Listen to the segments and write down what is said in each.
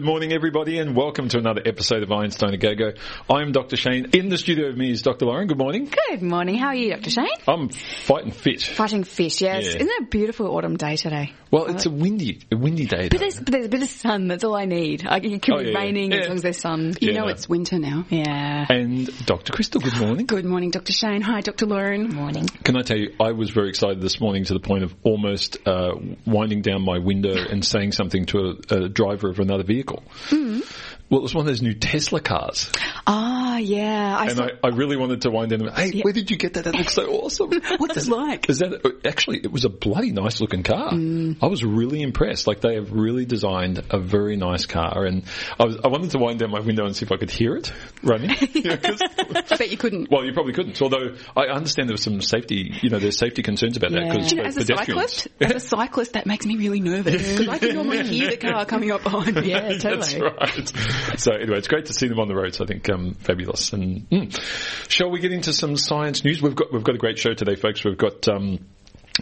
Good morning, everybody, and welcome to another episode of Einstein a Go Go. I'm Dr. Shane. In the studio with me is Dr. Lauren. Good morning. Good morning. How are you, Dr. Shane? I'm fighting fit. Fighting fish, yes. Yeah. Isn't it a beautiful autumn day today? Well, it's a windy, a windy day. But there's, but there's a bit of sun. That's all I need. Like, it could Oh, be yeah, yeah. raining as long as there's sun. Yeah, You know it's winter now. Yeah. And Dr. Crystal, good morning. Good morning, Dr. Shane. Hi, Dr. Lauren. Good Morning. Can I tell you, I was very excited this morning to the point of almost uh, winding down my window and saying something to a, a driver of another vehicle. 嗯嗯。Well, it was one of those new Tesla cars. Ah, yeah. I And saw, I, I really wanted to wind down and hey, where did you get that? That looks so awesome. What's it like? Is that actually? It was a bloody nice looking car. Mm. I was really impressed. Like they have really designed a very nice car, and I was I wanted to wind down my window and see if I could hear it running. 'cause- I bet you couldn't. well, you probably couldn't. Although I understand there was some safety. You know, there's safety concerns about that because you know, as a cyclist, as a cyclist, that makes me really nervous because I can normally hear the car coming up behind me. yeah, totally. That's right. So anyway, it's great to see them on the roads. I think um, fabulous. And mm. shall we get into some science news? We've got we've got a great show today, folks. We've got. Um,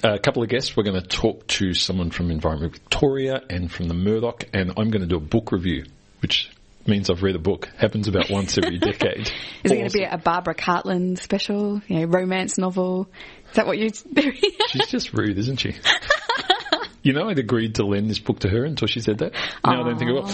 a couple of guests. We're going to talk to someone from Environment Victoria and from the Murdoch, and I'm going to do a book review, which means I've read a book. Happens about once every decade. is it going to be a Barbara Cartland special? You know, romance novel? Is that what you're? She's just rude, isn't she? you know, I'd agreed to lend this book to her until she said that. Now I don't think I will.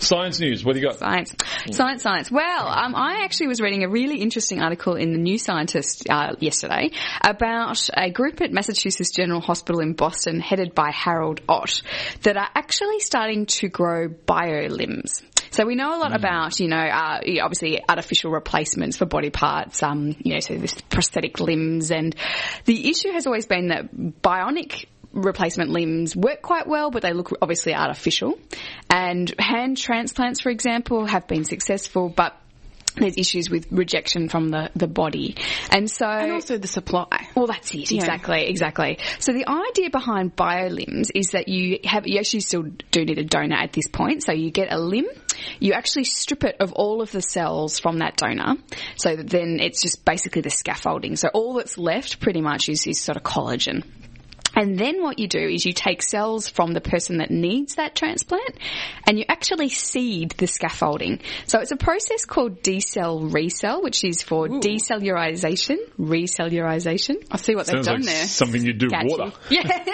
Science news. What do you got? Science, science, science. Well, um, I actually was reading a really interesting article in the New Scientist uh, yesterday about a group at Massachusetts General Hospital in Boston, headed by Harald Ott, that are actually starting to grow bio limbs. So we know a lot about, you know, uh, obviously artificial replacements for body parts, um, you know, so this prosthetic limbs, and the issue has always been that bionic replacement limbs work quite well, but they look obviously artificial. And hand transplants, for example, have been successful, but there's issues with rejection from the, the body. And so. And also the supply. Well, that's it. Yeah. Exactly, exactly. So the idea behind biolimbs is that you have, you actually still do need a donor at this point. So you get a limb, you actually strip it of all of the cells from that donor. So that then it's just basically the scaffolding. So all that's left pretty much is, is sort of collagen. And then what you do is you take cells from the person that needs that transplant and you actually seed the scaffolding. So it's a process called decell resell, which is for decellularization, recellularization. I see what they've done like there. something you do with Catchy. water. Yeah.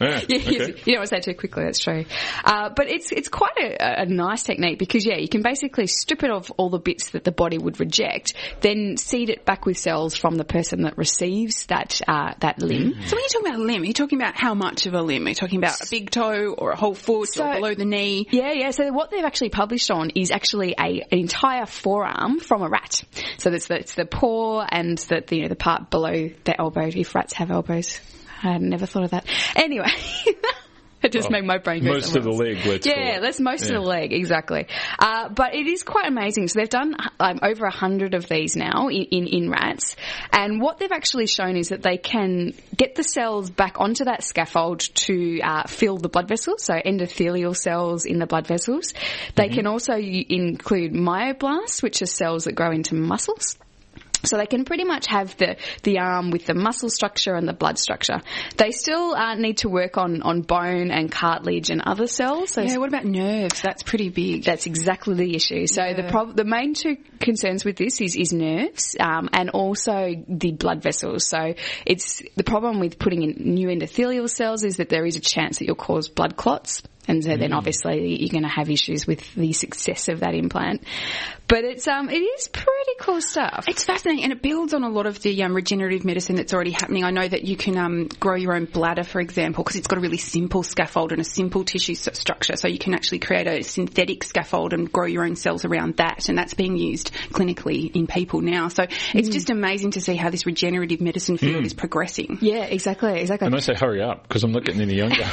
Yeah, Yeah, okay. you, you don't want to say too quickly. That's true. Uh, but it's it's quite a, a nice technique because yeah, you can basically strip it of all the bits that the body would reject, then seed it back with cells from the person that receives that uh, that limb. So when you talk about a limb, are you talking about how much of a limb? Are you talking about a big toe or a whole foot So- or below the knee? Yeah, yeah. So what they've actually published on is actually a an entire forearm from a rat. So that's the, it's the paw and the, the you know the part below the elbow. If rats have elbows, I had never thought of that. Anyway. It just made my brain go Most of the leg, let's Yeah, that's most Yeah. of the leg, exactly. Uh, but it is quite amazing. So they've done um, over a hundred of these now in, in, in rats. And what they've actually shown is that they can get the cells back onto that scaffold to uh, fill the blood vessels, so endothelial cells in the blood vessels. They Mm-hmm. can also include myoblasts, which are cells that grow into muscles. So they can pretty much have the, the arm with the muscle structure and the blood structure. They still uh, need to work on, on bone and cartilage and other cells. So Yeah, what about nerves? That's pretty big. that's exactly the issue. So the prob- the main two concerns with this is, is nerves um, and also the blood vessels. So it's the problem with putting in new endothelial cells is that there is a chance that you'll cause blood clots. And so then obviously you're going to have issues with the success of that implant. But it's um it is pretty cool stuff. It's fascinating, and it builds on a lot of the um, regenerative medicine that's already happening. I know that you can um, grow your own bladder, for example, because it's got a really simple scaffold and a simple tissue s- structure. So you can actually create a synthetic scaffold and grow your own cells around that, and that's being used clinically in people now. So it's just amazing to see how this regenerative medicine field is progressing. Yeah, exactly, exactly. And I say hurry up because I'm not getting any younger.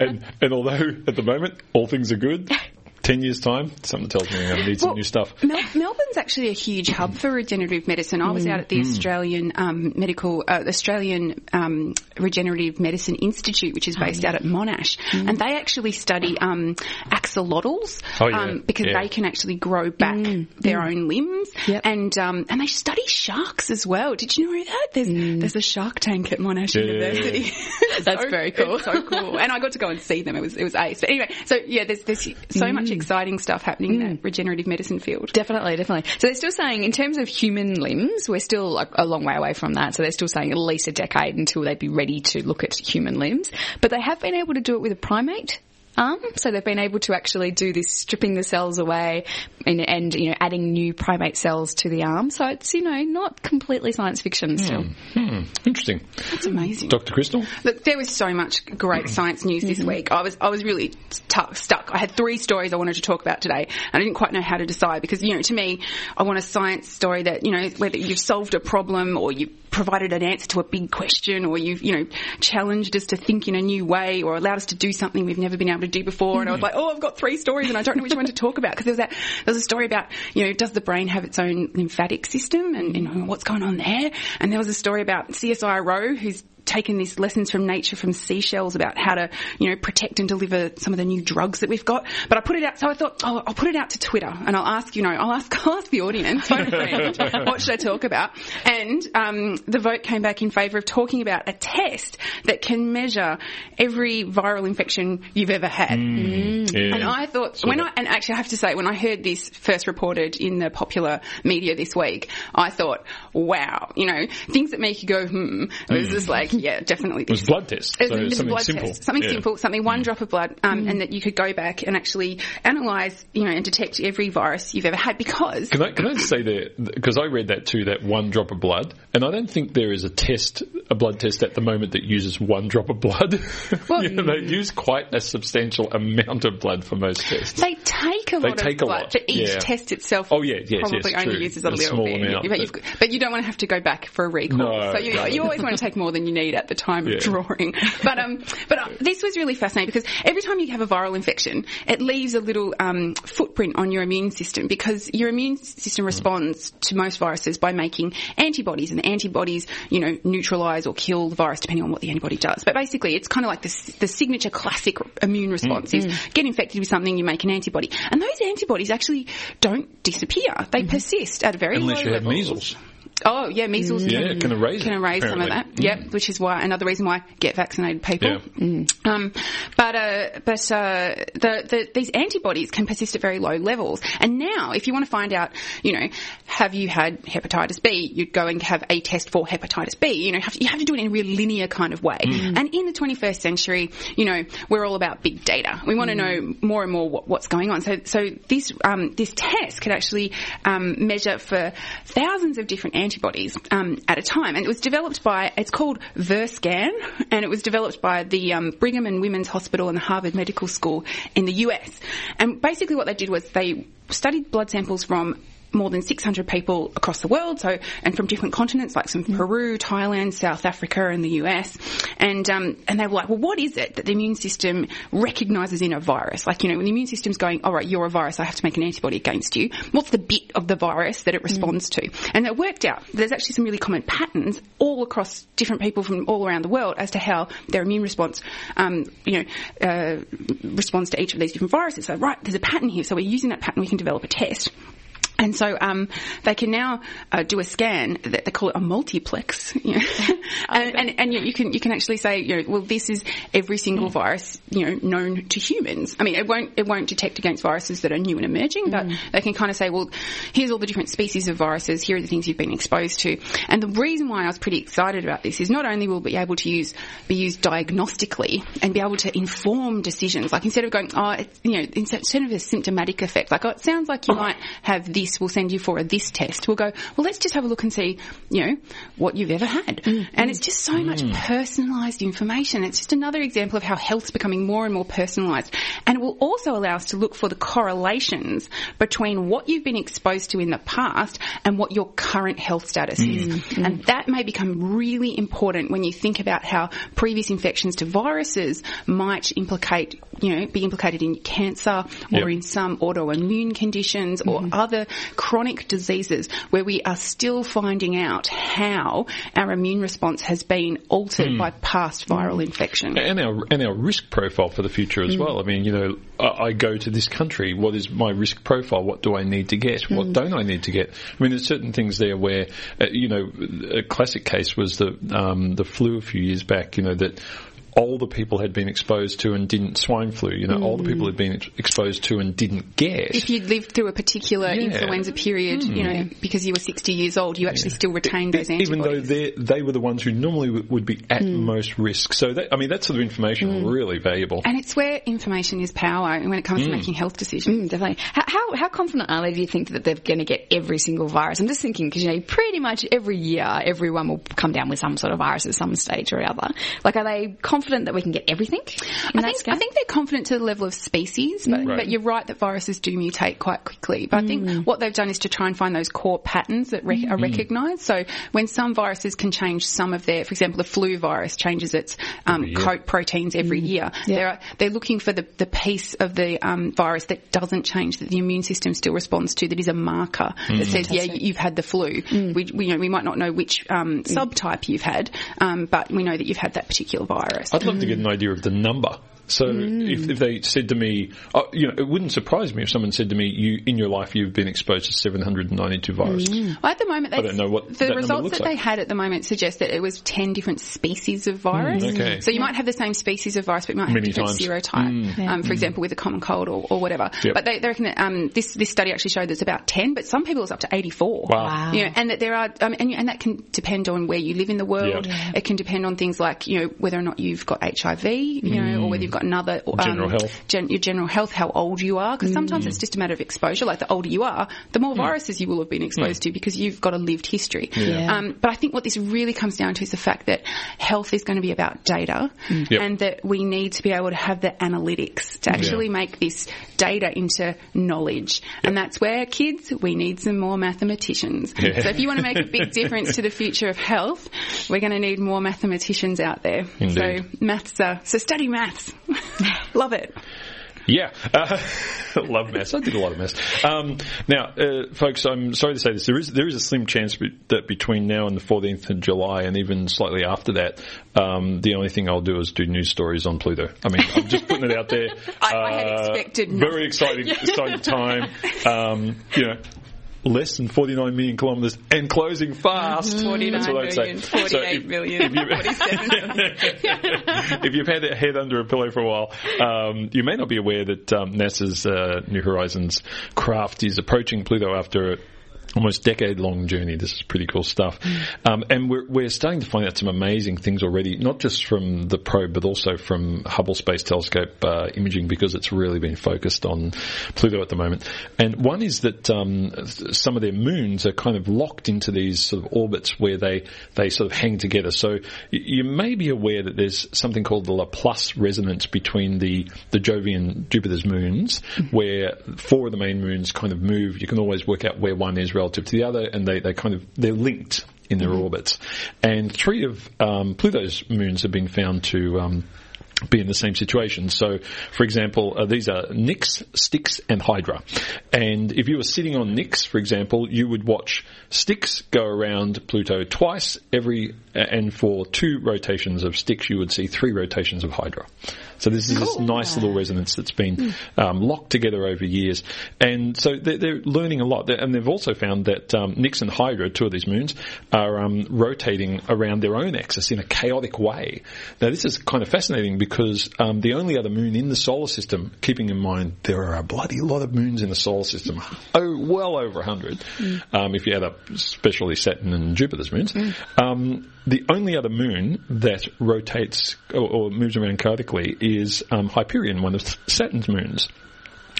and, and although at the moment. All things are good, ten years time, something tells me I'm going to need some Well, new stuff. Mel- Melbourne's actually a huge hub for regenerative medicine. I was out at the Australian um, Medical, uh, Australian um, Regenerative Medicine Institute, which is based out at Monash, and they actually study um, axolotls Oh, yeah. um, because Yeah. they can actually grow back their own limbs, Yep. and um, and they study sharks as well. Did you know that? There's there's a shark tank at Monash Yeah, yeah, yeah. University. That's So- very cool. it's so cool, and I got to go and see them. It was it was ace. But anyway, so yeah, there's there's so much exciting stuff happening in the mm. regenerative medicine field. Definitely, definitely. So they're still saying, in terms of human limbs, we're still a, a long way away from that. So they're still saying at least a decade until they'd be ready to look at human limbs. But they have been able to do it with a primate. Arm. so they've been able to actually do this, stripping the cells away and, and you know adding new primate cells to the arm. So it's you know not completely science fiction hmm. still. Hmm, interesting. That's amazing. Dr. Crystal? Look, there was so much great hmm. science news this mm-hmm. week. I was I was really tu stuck. I had three stories I wanted to talk about today, and I didn't quite know how to decide because you know to me, I want a science story that you know whether you've solved a problem or you provided an answer to a big question or you've you know challenged us to think in a new way or allowed us to do something we've never been able to do before. And I was mm-hmm. like, oh, I've got three stories and I don't know which one to talk about because there was that there was a story about you know does the brain have its own lymphatic system and you know what's going on there, and there was a story about CSIRO who's taken these lessons from nature from seashells about how to, you know, protect and deliver some of the new drugs that we've got. But I put it out, so I thought, oh, I'll put it out to Twitter and I'll ask, you know, I'll ask, I'll ask the audience, phone a friend, what should I talk about? And um, the vote came back in favour of talking about a test that can measure every viral infection you've ever had. Yeah. And I thought when I and actually I have to say when I heard this first reported in the popular media this week, I thought, wow, you know, things that make you go hmm. It was just like, yeah, definitely It was this. blood test. It So was a something blood simple. test, something Yeah. simple, something one drop of blood, um, and that you could go back and actually analyze, you know, and detect every virus you've ever had because Can I, can I say that, because I read that too, that one drop of blood, and I don't think there is a test, a blood test at the moment that uses one drop of blood. Well- You know, they use quite a substantial amount of blood for most tests. They take a They lot take of a blood, lot, but each yeah. test itself Oh, yeah, yes, probably yes, only true. uses a, A little small bit. amount, but, but- you've, but you don't want to have to go back for a recall. No, so you, no. you always want to take more than you need at the time Yeah. of drawing. But um, but uh, this was really fascinating because every time you have a viral infection, it leaves a little um, footprint on your immune system because your immune system responds to most viruses by making antibodies, and the antibodies, you know, neutralize or kill the virus depending on what the antibody does. But basically, it's kind of like the, the signature classic immune response is get infected with something, you make an antibody, and those antibodies actually don't disappear; they persist at a very Unless low you have levels. measles. Oh yeah, measles. Yeah, can, can erase can it, erase some of that. apparently. Mm. Yep, which is why another reason why get vaccinated people. Yeah. Um, but uh, but uh, the, the these antibodies can persist at very low levels. And now, if you want to find out, you know, have you had hepatitis B? You'd go and have a test for hepatitis B. You know, have to, you have to do it in a real linear kind of way. Mm. And in the 21st century, you know, we're all about big data. We want to know more and more what, what's going on. So so this um, this test could actually um, measure for thousands of different antibodies. Um, at a time, and it was developed by it's called VirScan, and it was developed by the um, Brigham and Women's Hospital and the Harvard Medical School in the US. And basically, what they did was they studied blood samples from more than 600 people across the world, so and from different continents, like some Peru, Thailand, South Africa, and the US, and um, and they were like, well, what is it that the immune system recognises in a virus? Like, you know, when the immune system's going, all right, you're a virus, I have to make an antibody against you. What's the bit of the virus that it responds to? And it worked out there's actually some really common patterns all across different people from all around the world as to how their immune response, um, you know, uh, responds to each of these different viruses. So, right, there's a pattern here, so we're using that pattern, we can develop a test. And so um, they can now uh, do a scan that they call it a multiplex, you know? and, and, and you, you can you can actually say, you know, well, this is every single virus, you know, known to humans. I mean, it won't it won't detect against viruses that are new and emerging, but they can kind of say, well, here's all the different species of viruses. Here are the things you've been exposed to. And the reason why I was pretty excited about this is not only will be able to use be used diagnostically and be able to inform decisions, like instead of going, oh, it's, you know, instead of a symptomatic effect, like oh, it sounds like you might have this this will send you for a this test, we'll go, well, let's just have a look and see, you know, what you've ever had. Mm. And it's just so much mm. personalised information. It's just another example of how health's becoming more and more personalised. And it will also allow us to look for the correlations between what you've been exposed to in the past and what your current health status mm. is. And that may become really important when you think about how previous infections to viruses might implicate, you know, be implicated in cancer or Yep. in some autoimmune conditions or mm-hmm. other chronic diseases where we are still finding out how our immune response has been altered by past viral infection. and our and our risk profile for the future as well. I mean, you know, I, I go to this country. What is my risk profile? What do I need to get? What don't I need to get? I mean, there's certain things there where, uh, you know, a classic case was the um, the flu a few years back. You know that. Older people had been exposed to and didn't swine flu. You know, older people had been exposed to and didn't get. If you'd lived through a particular Yeah. Hmm. influenza period, you know, because you were 60 years old, you actually still retained those antibodies. even though antibodies. they they were the ones who normally w- would be at most risk. So that, I mean, that sort of information really valuable. and it's where information is power when it comes to making health decisions. Mm, definitely. How, how, how confident are they, do you think, that they're going to get every single virus? I'm just thinking, because, you know, pretty much every year, everyone will come down with some sort of virus at some stage or other. Like, are they confident that we can get everything? In I that think. I think they're confident to the level of species, but, Right. but you're right that viruses do mutate quite quickly. But I think what they've done is to try and find those core patterns that rec- are recognised. So when some viruses can change some of their, for example, the flu virus changes its um, coat proteins every year. They're, they're looking for the, the piece of the um, virus that doesn't change, that the immune system still responds to, that is a marker that says, yeah, you- you've had the flu. We, we, you know, we might not know which um, subtype you've had, um, but we know that you've had that particular virus. I'd love to get an idea of the number. So if, if they said to me, oh, you know, it wouldn't surprise me if someone said to me, "You in your life you've been exposed to 792 viruses." Well, at the moment, I don't know what the that results looks that they had at the moment suggest that it was ten different species of virus. Mm, okay. So you might have the same species of virus, but you might have Many different times. Mm. serotype. Um, for example, with a common cold or, or whatever. Yep. But they, they reckon that um, this this study actually showed there's about ten, but some people it's up to eighty four. Wow. You know, and that there are, um, and, and that can depend on where you live in the world. Yep. It can depend on things like you know whether or not you've got HIV, you know, or whether you've got another um, General health. gen- your general health, how old you are, because sometimes it's just a matter of exposure. Like the older you are, the more viruses you will have been exposed to because you've got a lived history. Yeah. Um, but I think what this really comes down to is the fact that health is going to be about data, Yep. and that we need to be able to have the analytics to actually make this data into knowledge. And that's where kids, we need some more mathematicians. Yeah. So if you want to make a big difference to the future of health, we're going to need more mathematicians out there. Indeed. So maths, uh, so study maths. Love it. Yeah, uh, love mess. I did a lot of mess. Um, now, uh, folks, I'm sorry to say this. There is there is a slim chance be- that between now and the 14th of July, and even slightly after that, um, the only thing I'll do is do news stories on Pluto. I mean, I'm just putting it out there. I- I had Uh, expected very exciting, exciting time. Um, you know. Less than 49 million kilometres and closing fast. 49 That's what I'd say. million, So if- million, if you- 47 million. if you've had a head under a pillow for a while, um, you may not be aware that um, NASA's uh, New Horizons craft is approaching Pluto after almost decade-long journey. This is pretty cool stuff, um, and we're we're starting to find out some amazing things already, not just from the probe, but also from Hubble Space Telescope uh, imaging, because it's really been focused on Pluto at the moment. And one is that um, some of their moons are kind of locked into these sort of orbits where they they sort of hang together. So you may be aware that there's something called the Laplace resonance between the the Jovian Jupiter's moons, where four of the main moons kind of move. You can always work out where one is relative to the other, and they they kind of they're linked in their orbits. And three of um, Pluto's moons have been found to um, be in the same situation. So, for example, uh, these are Nix, Styx, and Hydra. And if you were sitting on Nix, for example, you would watch Styx go around Pluto twice every, and for two rotations of Styx, you would see three rotations of Hydra. So this is this nice little resonance that's been um, locked together over years, and so they're, they're learning a lot. And they've also found that um, Nix and Hydra, two of these moons, are um, rotating around their own axis in a chaotic way. Now this is kind of fascinating because um, the only other moon in the solar system, keeping in mind there are a bloody lot of moons in the solar system, oh well over a hundred, um, if you add up especially Saturn and Jupiter's moons. Um, the only other moon that rotates or, or moves around chaotically is um, Hyperion, one of Saturn's moons.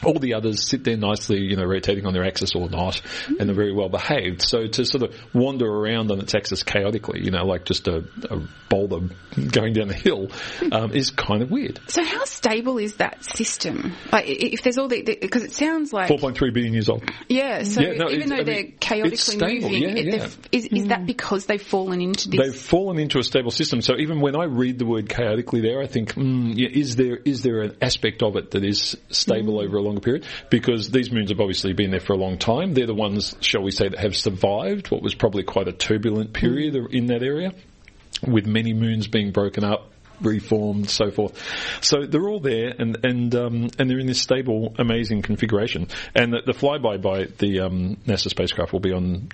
All the others sit there nicely, you know, rotating on their axis or not, and they're very well behaved. So to sort of wander around on its axis chaotically, you know, like just a, a boulder going down the hill, um, is kind of weird. So how stable is that system? Like, if there's all the because it sounds like 4.3 billion years old. Yeah. So Yeah, no, even though I mean, they're chaotically stable, moving, yeah, yeah. is, is that because they've fallen into this? They've fallen into a stable system. So even when I read the word chaotically there, I think, mm, yeah, is there is there an aspect of it that is stable over a longer period? Because these moons have obviously been there for a long time. They're the ones, shall we say, that have survived what was probably quite a turbulent period hmm. in that area, with many moons being broken up. Reformed, so forth. So they're all there, and and um, and they're in this stable, amazing configuration. And the, the flyby by the um, NASA spacecraft will be on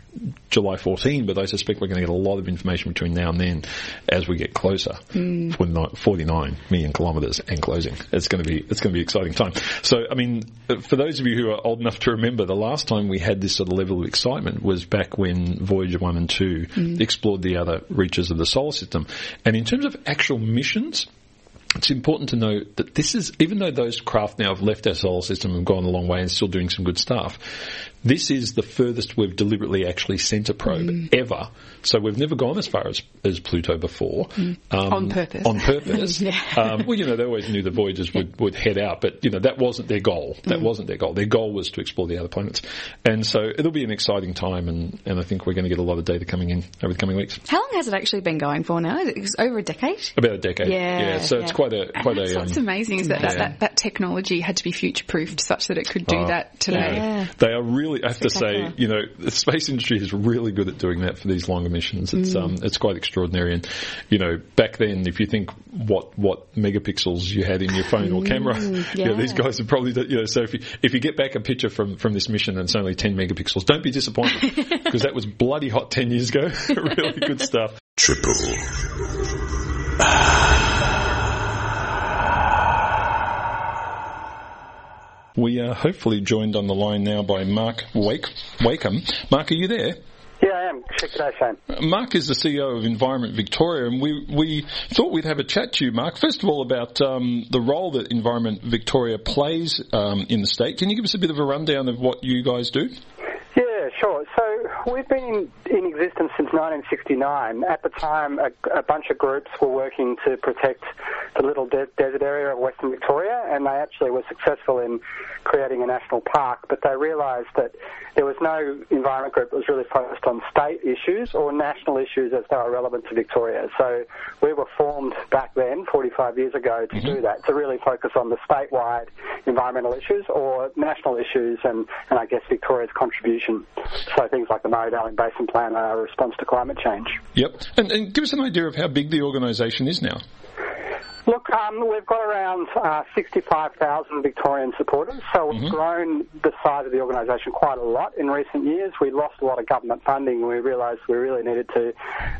July 14, but I suspect we're going to get a lot of information between now and then as we get closer. 49, 49 million kilometres and closing. It's going to be it's going to be an exciting time. So I mean, for those of you who are old enough to remember, the last time we had this sort of level of excitement was back when Voyager 1 and 2 explored the other reaches of the solar system. And in terms of actual missions, it's important to note that this is, even though those craft now have left our solar system and gone a long way and still doing some good stuff, this is the furthest we've deliberately actually sent a probe ever. So we've never gone as far as, as Pluto before. Um, On purpose. On purpose. um, well, you know, they always knew the Voyagers would, would head out, but, you know, that wasn't their goal. That wasn't their goal. Their goal was to explore the other planets. And so it'll be an exciting time, and, and I think we're going to get a lot of data coming in over the coming weeks. How long has it actually been going for now? Is it it's over a decade? About a decade. Yeah, yeah. so it's quite a, quite That's a, what's um, amazing is that, yeah. that, that that technology had to be future proofed such that it could do Oh, that today. Yeah. They are really, I have to say, you know, the space industry is really good at doing that for these longer missions. It's, um, Mm. it's quite extraordinary. And, you know, back then, if you think what, what megapixels you had in your phone or camera, you know, these Mm, guys have probably, done- you know, so if you, if you get back a picture from, from this mission and it's only 10 megapixels, don't be disappointed because that was bloody hot 10 years ago. really good stuff. Triple We are hopefully joined on the line now by Mark Wake, Wakeham. Mark, are you there? Yeah, I am. Shane. Mark is the CEO of Environment Victoria, and we, we thought we'd have a chat to you, Mark. First of all, about um, the role that Environment Victoria plays um, in the state. Can you give us a bit of a rundown of what you guys do? Sure. So we've been in, in existence since 1969. At the time, a, a bunch of groups were working to protect the little de- desert area of Western Victoria, and they actually were successful in creating a national park. But they realised that there was no environment group that was really focused on state issues or national issues as they were relevant to Victoria. So we were formed back then, 45 years ago, to mm-hmm. do that, to really focus on the statewide environmental issues or national issues and, and I guess Victoria's contribution. So things like the Murray-Darling Basin Plan and our response to climate change. Yep. And, and give us an idea of how big the organisation is now. Look, um, we've got around uh, 65,000 Victorian supporters, so we've grown the size of the organisation quite a lot in recent years. We lost a lot of government funding and we realised we really needed to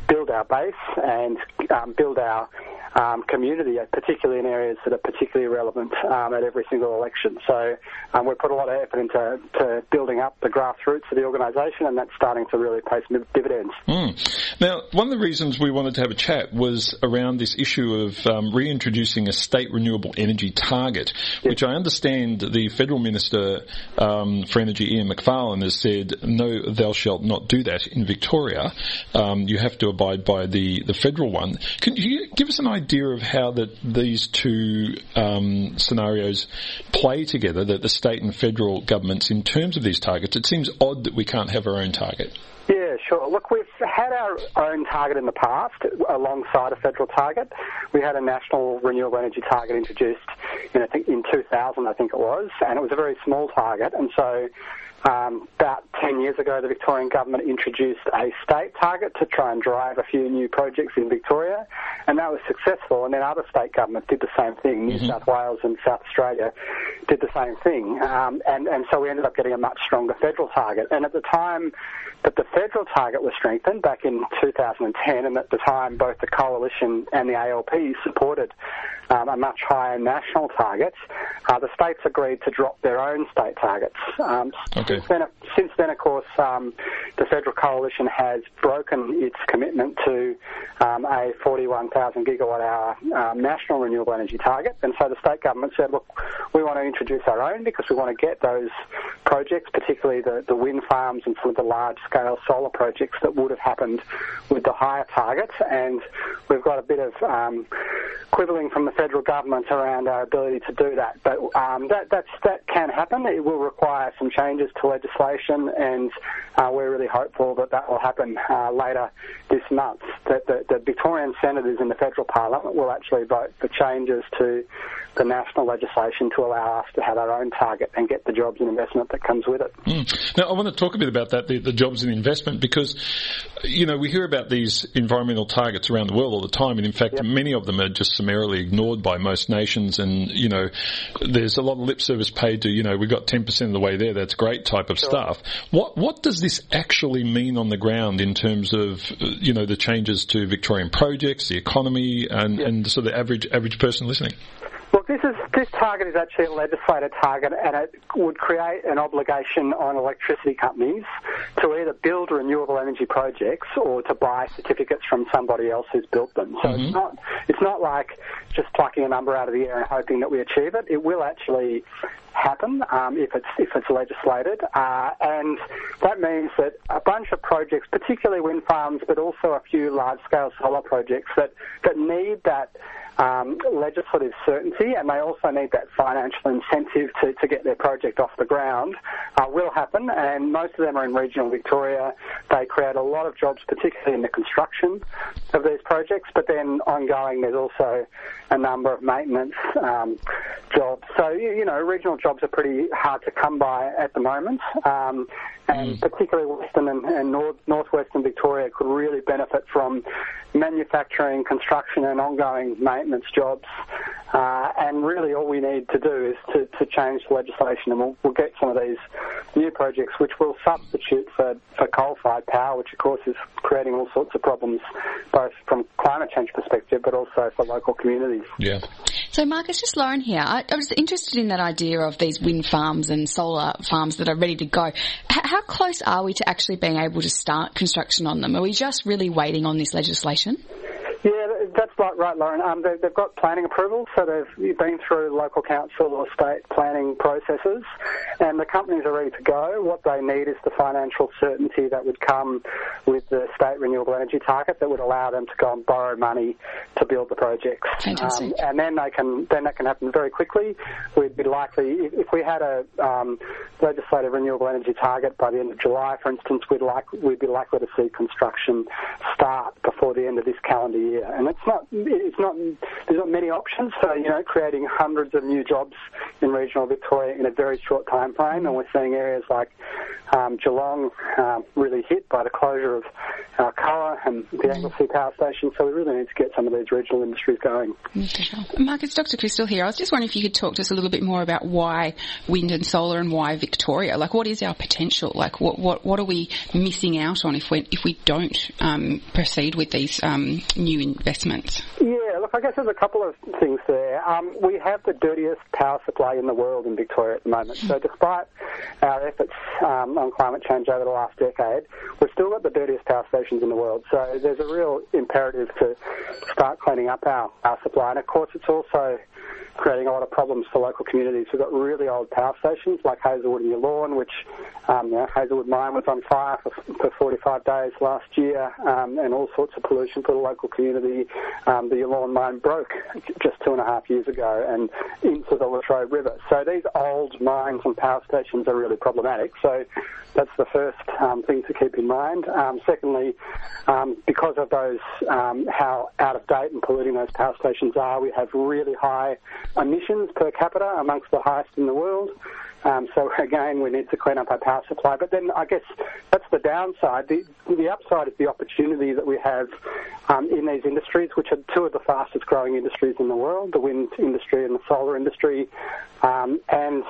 build our base and um, build our um, community, uh, particularly in areas that are particularly relevant um, at every single election. So um, we put a lot of effort into to building up the grassroots of the organisation and that's starting to really pay some dividends. Mm. Now, one of the reasons we wanted to have a chat was around this issue of um, reintroducing a state renewable energy target, which I understand the federal minister um, for energy, Ian Macfarlane, has said, no, thou shalt not do that in Victoria. Um, you have to abide by the, the federal one. Can you give us an idea of how that these two um, scenarios play together, that the state and federal governments, in terms of these targets? It seems odd that we can't have our own target. Yeah, sure. Look, we've had our own target in the past alongside a federal target. We had a national renewable energy target introduced in, I think, in 2000, I think it was, and it was a very small target. And so um, about 10 years ago, the Victorian government introduced a state target to try and drive a few new projects in Victoria, and that was successful. And then other state governments did the same thing. New South Wales and South Australia did the same thing. Um, and, and so we ended up getting a much stronger federal target. And at the time that the federal target was strengthened back in 2010, and at the time both the coalition and the ALP supported um, a much higher national target, uh, the states agreed to drop their own state targets. Um, Okay. Okay. Since then, since then, of course, um, the federal coalition has broken its commitment to um, a 41,000 gigawatt hour um, national renewable energy target, and so the state government said, look, we want to introduce our own because we want to get those projects, particularly the, the wind farms and some of the large-scale solar projects that would have happened with the higher targets, and we've got a bit of um, quibbling from the federal government around our ability to do that. But um, that that can happen. It will require some changes to legislation, and uh, we're really hopeful that that will happen uh, later this month. That the, the Victorian senators in the federal parliament will actually vote for changes to the national legislation to allow us to have our own target and get the jobs and investment that comes with it. Mm. Now, I want to talk a bit about that, the, the, jobs and investment, because, you know, we hear about these environmental targets around the world all the time, and in fact, yep. many of them are just summarily ignored by most nations, and, you know, there's a lot of lip service paid to, you know, we got 10% of the way there, that's great type of sure. stuff. What, what does this actually mean on the ground in terms of, uh, you know, the changes to Victorian projects, the economy, and, yep. and sort of the average, average person listening? Look, this is this target is actually a legislated target, and it would create an obligation on electricity companies to either build renewable energy projects or to buy certificates from somebody else who's built them. So mm-hmm. it's not it's not like just plucking a number out of the air and hoping that we achieve it. It will actually happen um, if it's if it's legislated, uh, and that means that a bunch of projects, particularly wind farms, but also a few large-scale solar projects that that need that um, legislative certainty and they also need that financial incentive to, to get their project off the ground uh, will happen and most of them are in regional Victoria. They create a lot of jobs, particularly in the construction of these projects, but then ongoing there's also a number of maintenance um, jobs. So, you know, regional jobs are pretty hard to come by at the moment. Um, and mm. particularly Western and, and North, Northwestern Victoria could really benefit from manufacturing, construction, and ongoing maintenance jobs. Uh, and really, all we need to do is to, to change the legislation, and we'll, we'll, get some of these new projects, which will substitute for, for coal-fired power, which of course is creating all sorts of problems, both from climate change perspective, but also for local communities. Yeah. So, Marcus, just Lauren here. I, I was interested in that idea of these wind farms and solar farms that are ready to go. H- how close are we to actually being able to start construction on them? Are we just really waiting on this legislation? Yeah, that's right, right Lauren. Um, they, have got planning approval, so they've been through local council or state planning processes, and the companies are ready to go. What they need is the financial certainty that would come with the state renewable energy target that would allow them to go and borrow money to build the projects. Fantastic. Um, and then they can then that can happen very quickly. We'd be likely if, we had a um, legislative renewable energy target by the end of July, for instance, we'd like we'd be likely to see construction start before the end of this calendar year year. And it's not, it's not, there's not many options for, you know, creating hundreds of new jobs in regional Victoria in a very short time frame. And we're seeing areas like um, Geelong um, really hit by the closure of Alcoa and the Anglesea Power Station. So we really need to get some of these regional industries going. Mark, it's Dr. Crystal here. I was just wondering if you could talk to us a little bit more about why wind and solar and why Victoria. Like, what is our potential? Like, what what, what are we missing out on if we if we don't um, proceed with these um, new investments? Yeah, look, I guess there's a couple of things there. Um, we have the dirtiest power supply in the world in Victoria at the moment. So despite our efforts um, on climate change over the last decade, we've still got the dirtiest power stations in the world. So there's a real imperative to start cleaning up our, our supply. And of course, it's also creating a lot of problems for local communities. We've got really old power stations like Hazelwood and Yallourn, which um, you know, Hazelwood mine was on fire for, for 45 days last year, um, and all sorts of pollution for the local community. Um, the Yallourn mine broke just two and a half years ago and into the Latrobe River. So these old mines and power stations are really problematic. So that's the first um, thing to keep in mind. Um, secondly, um, because of those, how out of date and polluting those power stations are, we have really high emissions per capita, amongst the highest in the world. Um, so again, we need to clean up our power supply. But then I guess that's the downside. The, the upside is the opportunity that we have um, in these industries, which are two of the fastest growing industries in the world, the wind industry and the solar industry. Um, and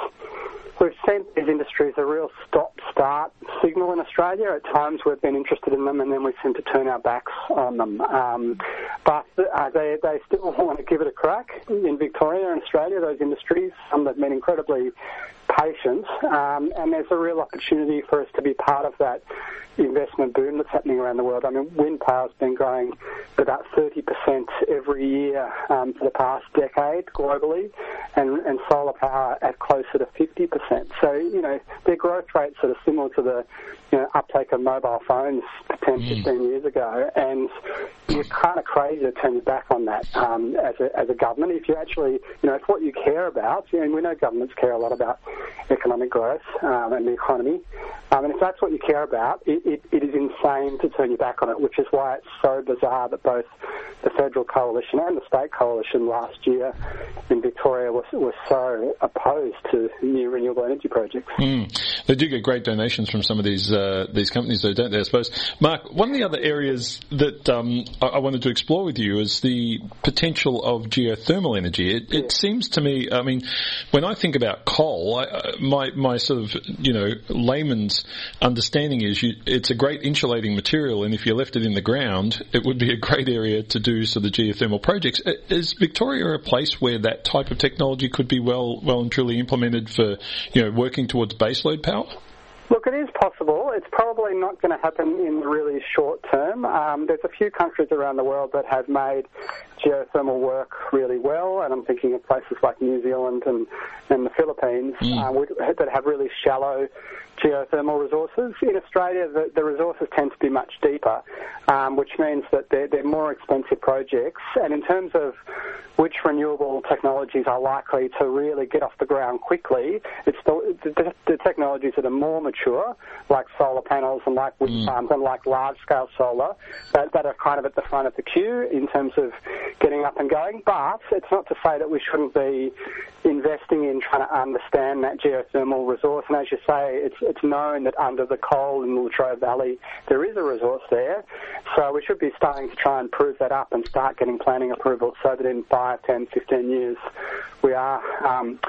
we've seen these industries a real stop-start signal in Australia. At times we've been interested in them and then we seem to turn our backs on them. Um, but uh, they, they still want to give it a crack in Victoria and Australia, those industries. Some have been incredibly patience, um, and there's a real opportunity for us to be part of that investment boom that's happening around the world. I mean, wind power's been growing about 30% every year um, for the past decade globally, and, and solar power at closer to 50%. So, you know, their growth rates are similar to the you know, uptake of mobile phones 10, mm. 15 years ago, and you're kind of crazy to turn your back on that um, as, a, as a government. If you actually, you know, it's what you care about, know, we know governments care a lot about economic growth um, and the economy, um, and if that's what you care about, it, it, it is insane to turn your back on it, which is why it's so bizarre that both the federal coalition and the state coalition last year in Victoria was, was so opposed to new renewable energy projects. Mm. They do get great donations from some of these uh, these companies, though, don't they? I suppose. Mark, one of the other areas that um, I, I, wanted to explore with you is the potential of geothermal energy. It, it seems to me, I mean, when I think about coal, I, my my sort of you know layman's understanding is you, it's a great insulating material, and if you left it in the ground, it would be a great area to do sort of geothermal projects. Is Victoria a place where that type of technology could be well well and truly implemented for you know working towards baseload power? Look, it is possible. It's probably not going to happen in the really short term. Um, there's a few countries around the world that have made geothermal work really well, and I'm thinking of places like New Zealand and, and the Philippines mm. uh, that have really shallow geothermal resources. In Australia, the, the resources tend to be much deeper, um, which means that they're, they're more expensive projects. And in terms of which renewable technologies are likely to really get off the ground quickly, it's the, the, the technologies that are more mature, like solar panels and like wind mm. farms and like large-scale solar, that, that are kind of at the front of the queue in terms of getting up and going. But it's not to say that we shouldn't be investing in trying to understand that geothermal resource. And as you say, it's it's known that under the coal in the Latrobe Valley there is a resource there. So we should be starting to try and prove that up and start getting planning approval so that in 5, 10, 15 years we are um,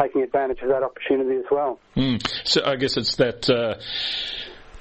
taking advantage of that opportunity as well. Mm. So I guess it's that. Uh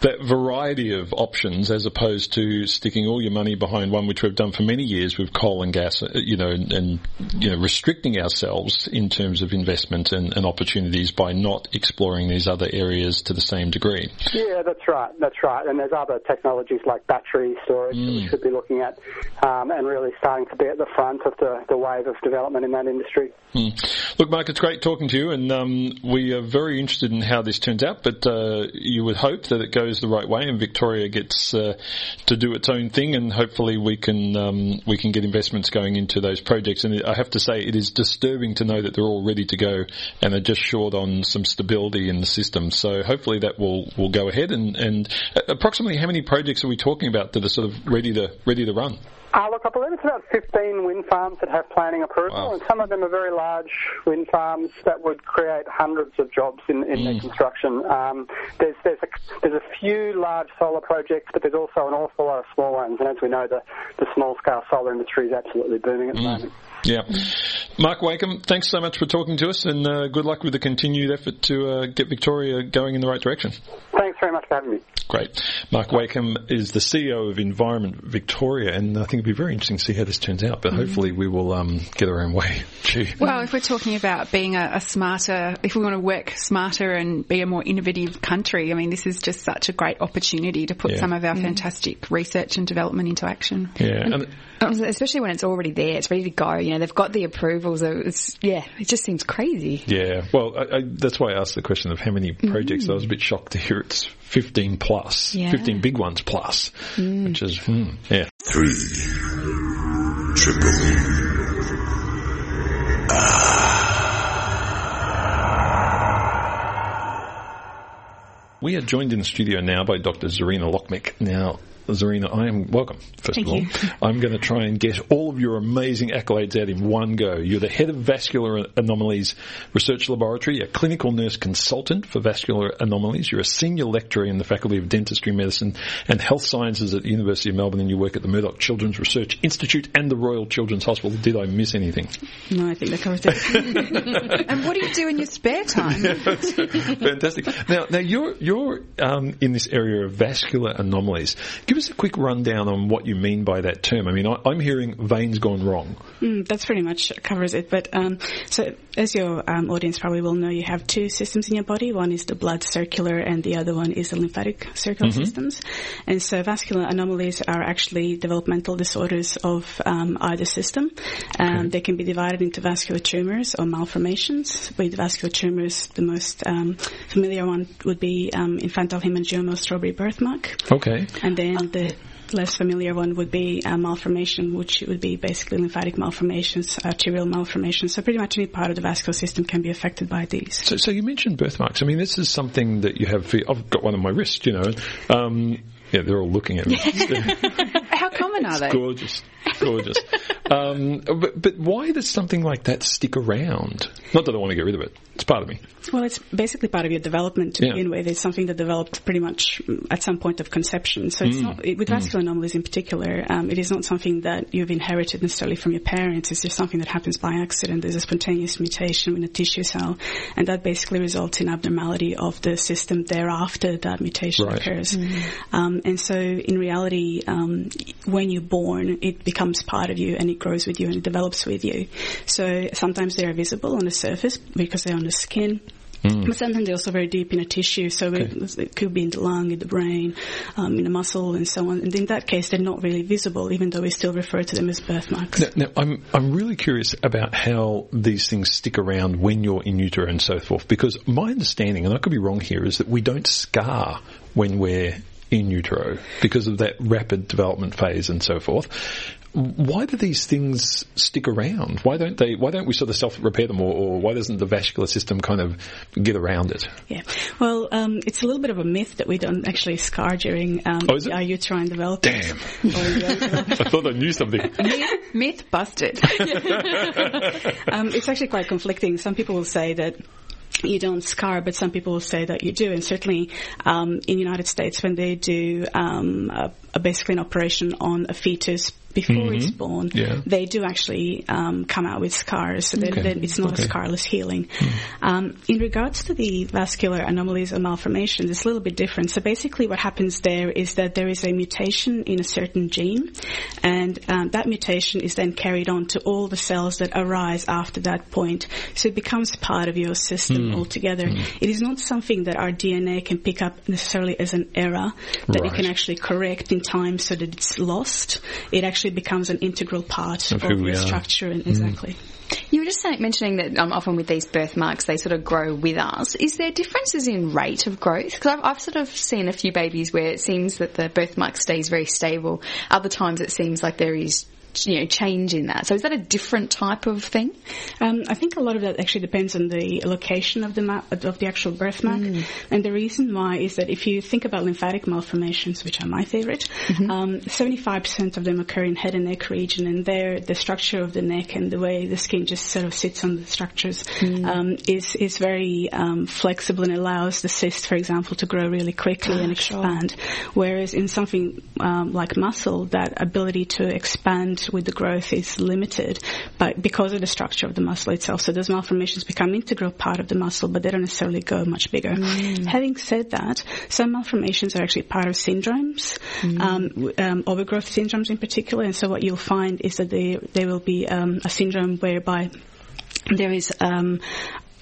that variety of options as opposed to sticking all your money behind one which we've done for many years with coal and gas, uh, you know, and, and you know, restricting ourselves in terms of investment and, and, opportunities by not exploring these other areas to the same degree. Yeah, that's right. That's right. And there's other technologies like battery storage mm. that we mm. should be looking at um, and really starting to be at the front of the, the wave of development in that industry. Mm. Look, Mark, it's great talking to you, and um, we are very interested in how this turns out, but uh, you would hope that it goes goes the right way and Victoria gets uh, to do its own thing and hopefully we can um, we can get investments going into those projects. And I have to say it is disturbing to know that they're all ready to go and they're just short on some stability in the system. So hopefully that will, will go ahead. And, and approximately how many projects are we talking about that are sort of ready to ready to run? Uh, look, I believe it's about 15 wind farms that have planning approval, wow. and some of them are very large wind farms that would create hundreds of jobs in, in mm. their construction. Um, there's, there's, a, there's a few large solar projects, but there's also an awful lot of small ones, and as we know, the, the small-scale solar industry is absolutely booming at the mm. moment. Yeah. Mark Wakeham, thanks so much for talking to us, and uh, good luck with the continued effort to uh, get Victoria going in the right direction. Thanks very much for having me. Great. Mark Wakeham is the CEO of Environment Victoria, and I think it'd be very interesting to see how this turns out, but mm. hopefully we will um, get our own way. Gee. Well, if we're talking about being a, a, smarter, if we want to work smarter and be a more innovative country, I mean, this is just such a great opportunity to put yeah. some of our mm. fantastic research and development into action. Yeah. And, especially when it's already there, it's ready to go. You know, they've got the approvals. It's, yeah, it just seems crazy. Yeah. Well, I, I, that's why I asked the question of how many projects. Mm. I was a bit shocked to hear it's 15 plus, yeah. 15 big ones plus, mm. which is, hmm, yeah. Three. Triple. Ah. We are joined in the studio now by Dr. Zerina Lokmic. Now, Zerina, I am welcome. First Thank of all, you. I'm going to try and get all of your amazing accolades out in one go. You're the head of Vascular Anomalies Research Laboratory, a clinical nurse consultant for vascular anomalies. You're a senior lecturer in the Faculty of Dentistry, Medicine and Health Sciences at the University of Melbourne, and you work at the Murdoch Children's Research Institute and the Royal Children's Hospital. Did I miss anything? No, I think that covers it. and what do you do in your spare time? Fantastic. Now, now you're you're um, in this area of vascular anomalies. Give give us a quick rundown on what you mean by that term. I mean, I, am hearing veins gone wrong. Mm, that's pretty much covers it. But um, so, as your um, audience probably will know, you have two systems in your body. One is the blood circular, and the other one is the lymphatic circular mm-hmm. systems. And so, vascular anomalies are actually developmental disorders of um, either system. Um, okay. They can be divided into vascular tumors or malformations. With vascular tumors, the most um, familiar one would be um, infantile hemangioma, strawberry birthmark. Okay. And then the less familiar one would be a malformation, which would be basically lymphatic malformations, arterial malformations. So pretty much any part of the vascular system can be affected by these. So, so you mentioned birthmarks. I mean, this is something that you have. For, I've got one on my wrist. You know, um, yeah, they're all looking at me. How common are they? Gorgeous, gorgeous. um, but, but why does something like that stick around? Not that I want to get rid of it. It's part of me. Well, it's basically part of your development to yeah. begin with. It's something that developed pretty much at some point of conception. So it's mm. not, with vascular mm. anomalies in particular, um, it is not something that you've inherited necessarily from your parents. It's just something that happens by accident. There's a spontaneous mutation in a tissue cell, and that basically results in abnormality of the system thereafter that mutation right. occurs. Mm. Um, and so in reality, um, when you're born, it becomes part of you and it grows with you and it develops with you. So sometimes they are visible on the surface because they're on the skin. Mm. But sometimes they're also very deep in a tissue, so okay. it, it, could be in the lung, in the brain, um, in the muscle, and so on. And in that case, they're not really visible, even though we still refer to them as birthmarks. Now, now I'm I'm really curious about how these things stick around when you're in utero and so forth, because my understanding, and I could be wrong here, is that we don't scar when we're in utero because of that rapid development phase and so forth why do these things stick around? Why don't they? Why don't we sort of self repair them, or, or, why doesn't the vascular system kind of get around it? Yeah, well, um, it's a little bit of a myth that we don't actually scar during um, oh, our uterine development. Damn, I thought I knew something. myth, myth busted. um, it's actually quite conflicting. Some people will say that you don't scar, but some people will say that you do. And certainly um, in the United States, when they do um, a, a basically an operation on a fetus before mm-hmm. it's born, yeah. they do actually um, come out with scars. So okay. it's not okay. a scarless healing. Mm. Um, in regards to the vascular anomalies or malformations, it's a little bit different. So basically, what happens there is that there is a mutation in a certain gene, and um, that mutation is then carried on to all the cells that arise after that point. So it becomes part of your system mm. altogether. Mm. It is not something that our DNA can pick up necessarily as an error that right. it can actually correct in time so that it's lost. It actually actually becomes an integral part of, of the structure. And, mm. Exactly. You were just saying, mentioning that um, often with these birthmarks, they sort of grow with us. Is there differences in rate of growth? Because I've, I've, sort of seen a few babies where it seems that the birthmark stays very stable. Other times it seems like there is you know change in that. So is that a different type of thing? Um, I think a lot of that actually depends on the location of the ma- of the actual birthmark, mm. and the reason why is that if you think about lymphatic malformations, which are my favorite, mm-hmm. um, 75% of them occur in head and neck region, and there the structure of the neck and the way the skin just sort of sits on the structures mm. um, is is very um, flexible and allows the cyst, for example, to grow really quickly oh, and expand. Sure. Whereas in something um, like muscle, that ability to expand with the growth is limited, but because of the structure of the muscle itself. So those malformations become integral part of the muscle, but they don't necessarily go much bigger. Mm. Having said that, some malformations are actually part of syndromes, mm. um, um, overgrowth syndromes in particular. And so what you'll find is that they, there will be um, a syndrome whereby there is um,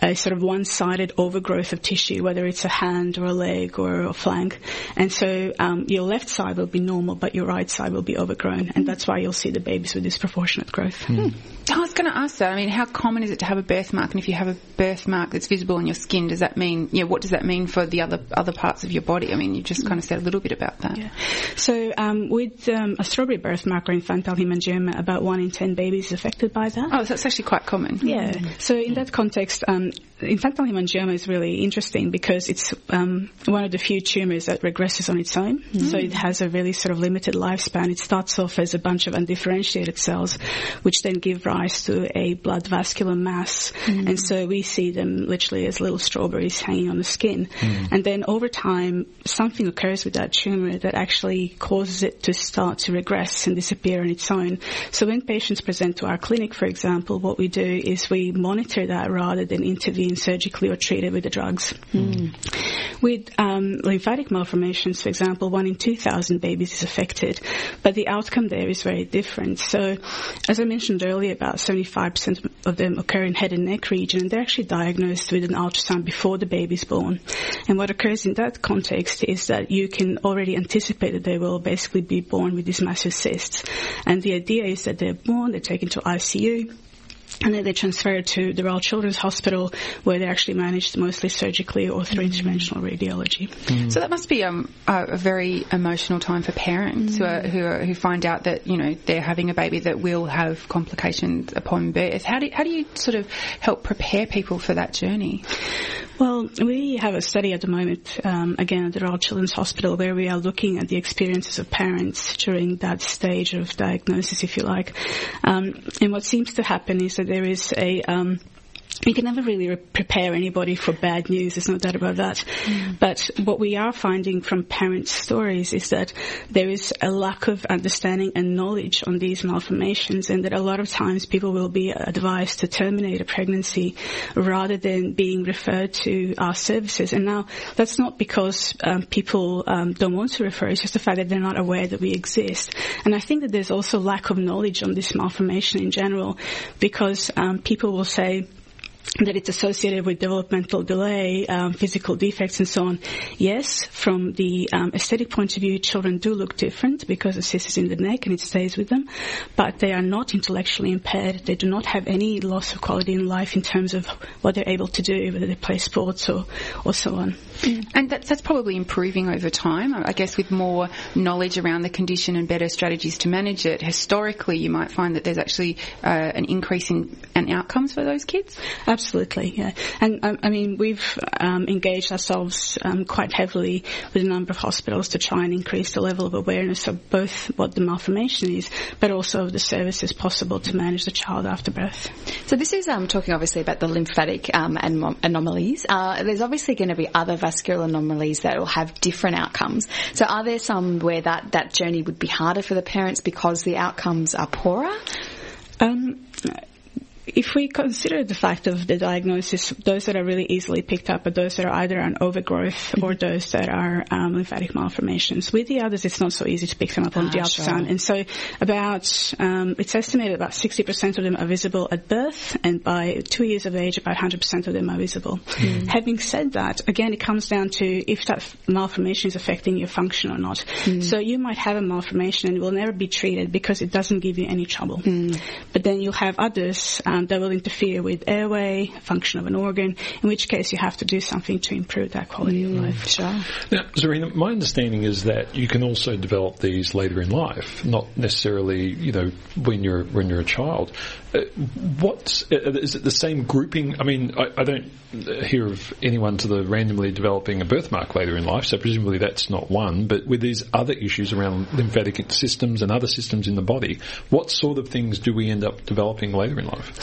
a sort of one-sided overgrowth of tissue, whether it's a hand or a leg or a flank. And so um, your left side will be normal, but your right side will be overgrown, and that's why you'll see the babies with disproportionate growth. Mm. I was going to ask that. I mean, how common is it to have a birthmark? And if you have a birthmark that's visible on your skin, does that mean, you know, what does that mean for the other other parts of your body? I mean, you just kind of said a little bit about that. Yeah. So um, with um, a strawberry birthmark or infantile hemangioma, about one in ten babies is affected by that. Oh, so that's actually quite common. Yeah. Mm. So in that context, um, infantile hemangioma is really interesting because it's um, one of the few tumors that regresses on its own. Mm. So it has a really sort of limited lifespan. It starts off as a bunch of undifferentiated cells, which then give rise to a blood vascular mass. Mm. And so we see them literally as little strawberries hanging on the skin. Mm. And then over time, something occurs with that tumor that actually causes it to start to regress and disappear on its own. So when patients present to our clinic, for example, what we do is we monitor that rather than intervene surgically or treat it with the drugs. With um, lymphatic malformations, for example, one in 2,000 babies is affected, but the outcome there is very different. So, as I mentioned earlier, about 75% of them occur in head and neck region, and they're actually diagnosed with an ultrasound before the baby's born. And what occurs in that context is that you can already anticipate that they will basically be born with these massive cysts. And the idea is that they're born, they're taken to ICU, and then they transfer to the Royal Children's Hospital, where they're actually managed mostly surgically or through interventional radiology. So that must be um, a, a very emotional time for parents who, are, who, are, who find out that you know they're having a baby that will have complications upon birth. How do how do you sort of help prepare people for that journey? Well, we have a study at the moment, um, again at the Royal Children's Hospital, where we are looking at the experiences of parents during that stage of diagnosis, if you like. Um, and what seems to happen is that there is a um, you can never really re- prepare anybody for bad news. There's no doubt about that. But what we are finding from parents' stories is that there is a lack of understanding and knowledge on these malformations, and that a lot of times people will be advised to terminate a pregnancy rather than being referred to our services. And now that's not because um, people um, don't want to refer; it's just the fact that they're not aware that we exist. And I think that there's also lack of knowledge on this malformation in general, because um, people will say that it's associated with developmental delay, um, physical defects, and so on. Yes, from the um, aesthetic point of view, children do look different because the cyst is in the neck and it stays with them, but they are not intellectually impaired. They do not have any loss of quality in life in terms of what they're able to do, whether they play sports or, or so on. And that's, that's probably improving over time. I guess with more knowledge around the condition and better strategies to manage it. Historically, you might find that there's actually uh, an increase in, in outcomes for those kids. Absolutely, yeah. And um, I mean, we've um, engaged ourselves um, quite heavily with a number of hospitals to try and increase the level of awareness of both what the malformation is, but also of the services possible to manage the child after birth. So this is um, talking obviously about the lymphatic um, anom- anomalies. Uh, there's obviously going to be other vascular anomalies that will have different outcomes. So are there some where that, that journey would be harder for the parents because the outcomes are poorer? Um, if we consider the fact of the diagnosis, those that are really easily picked up are those that are either an overgrowth or those that are um, lymphatic malformations. With the others, it's not so easy to pick them up on Ah, the ultrasound. sure. And so about, um, it's estimated about 60% of them are visible at birth, and by two years of age, about 100% of them are visible. Having said that, again, it comes down to if that malformation is affecting your function or not. So you might have a malformation and it will never be treated because it doesn't give you any trouble. But then you'll have others um, Um, that will interfere with airway, function of an organ, in which case you have to do something to improve that quality of life. Mm. Sure. Now, Zerina, my understanding is that you can also develop these later in life, not necessarily, you know, when you're when you're a child. Uh, what's uh, is it the same grouping? I mean, I, I don't hear of anyone to the randomly developing a birthmark later in life, so presumably that's not one. But with these other issues around lymphatic systems and other systems in the body, what sort of things do we end up developing later in life?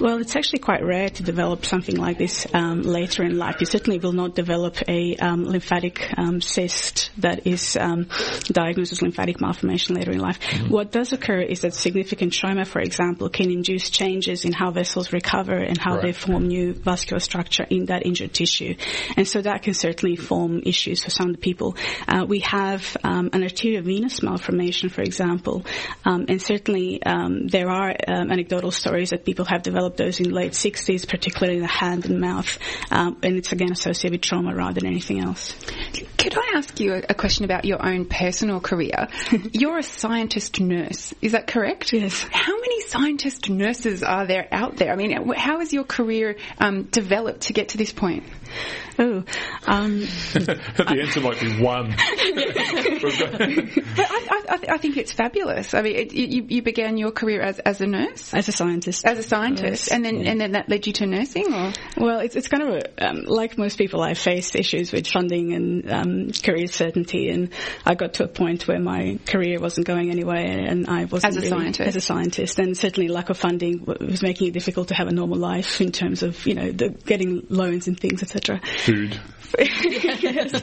Well, it's actually quite rare to develop something like this um, later in life. You certainly will not develop a um, lymphatic um, cyst that is um, diagnosed as lymphatic malformation later in life. What does occur is that significant trauma, for example, can induce changes in how vessels recover and how Right. they form new vascular structure in that injured tissue. And so that can certainly form issues for some of the people. Uh, we have um, an arteriovenous malformation, for example, um, and certainly um, there are um, anecdotal stories that people have developed those in late 60s, particularly in the hand and mouth, um, and it's again associated with trauma rather than anything else. Could I ask you a, question about your own personal career? You're a scientist nurse, is that correct? Yes. How many scientist nurses are there out there? I mean, how has your career um, developed to get to this point? Oh, um, the answer might be one. But I, I, I think it's fabulous. I mean, it, you, you began your career as, as a nurse, as a scientist. as a scientist, Yes. and then and then that led you to nursing, or Well, it's, it's kind of a, um, like most people, I faced issues with funding and um, career certainty, and I got to a point where my career wasn't going anywhere, and I wasn't As a really- scientist? As a scientist, then certainly lack of funding was making it difficult to have a normal life in terms of you know the, getting loans and things, etc. Food. yes.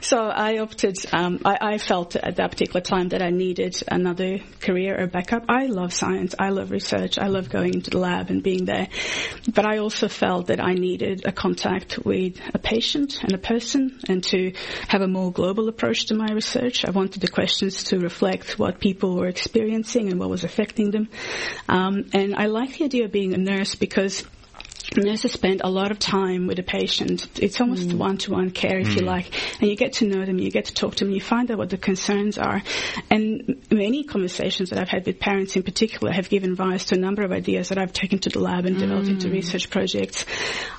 So I opted. Um, I, I, felt at that particular time that I needed another career or backup. I love science. I love research. I love going into the lab and being there. But I also felt that I needed a contact with a patient and a person, and to have a more global approach to my research. I wanted the questions to reflect what people were experiencing and what was affecting them. Um, and I like the idea of being a nurse because nurses spend a lot of time with a patient. It's almost mm. one-to-one care, if mm. you like, and you get to know them, you get to talk to them, you find out what the concerns are. And many conversations that I've had with parents in particular have given rise to a number of ideas that I've taken to the lab and developed mm. into research projects.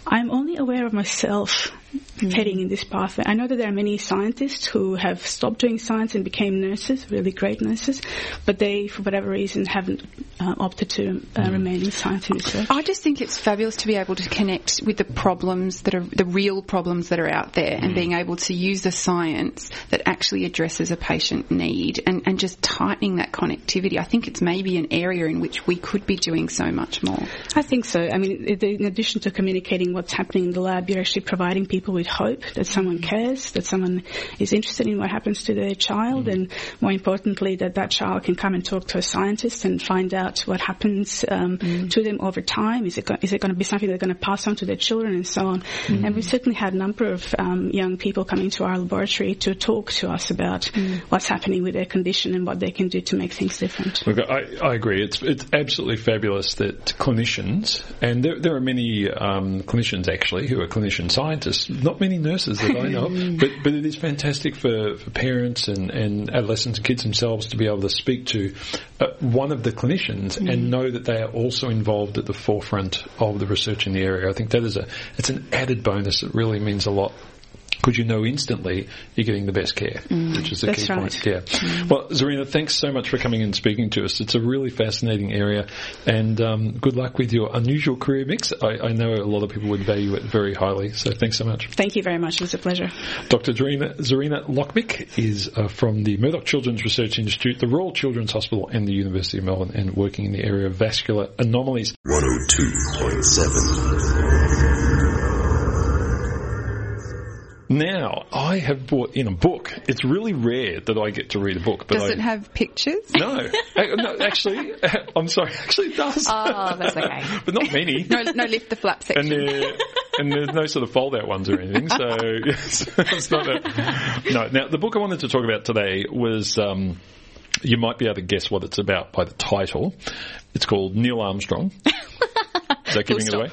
I'm only aware of myself mm. heading in this path. I know that there are many scientists who have stopped doing science and became nurses, really great nurses, but they, for whatever reason, haven't uh, opted to uh, mm. remain in science and research. I just think it's fabulous to be able to connect with the problems that are the real problems that are out there and mm. being able to use the science that actually addresses a patient need and, and just tightening that connectivity. I think it's maybe an area in which we could be doing so much more. I think so. I mean, in addition to communicating what's happening in the lab, you're actually providing people with hope that someone cares, that someone is interested in what happens to their child, mm. and more importantly, that that child can come and talk to a scientist and find out what happens um, mm. to them over time. Is it, go- is it going to be something they're going to pass on to their children and so on? Mm. And we certainly had a number of um, young people coming to our laboratory to talk to us about what's happening with their condition and what they can do to make things different. Look, I, I agree. It's it's absolutely fabulous that clinicians, and there, there are many um, clinicians actually who are clinician scientists, not many nurses that I know, but but it is fantastic for, for parents and, and adolescents and kids themselves to be able to speak to uh, one of the clinicians mm. and know that they are also involved at the forefront of the research in the area. I think that is a it's an added bonus that really means a lot because you know instantly you're getting the best care, mm, which is the key right. point. Yeah. Mm. Well, Zerina, thanks so much for coming and speaking to us. It's a really fascinating area, and um, good luck with your unusual career mix. I, I, know a lot of people would value it very highly, so thanks so much. Thank you very much. It was a pleasure. Dr. Zerina, Zerina Lokmic is uh, from the Murdoch Children's Research Institute, the Royal Children's Hospital, and the University of Melbourne, and working in the area of vascular anomalies. 102.7 now, I have bought in a book. It's really rare that I get to read a book. But does I, it have pictures? No. no, actually, I'm sorry, actually it does. Oh, that's okay. but not many. no, no lift the flap section. And, and there's no sort of fold out ones or anything, so it's not a, no. Now, the book I wanted to talk about today was, um, you might be able to guess what it's about by the title. It's called Neil Armstrong. Is that giving it away?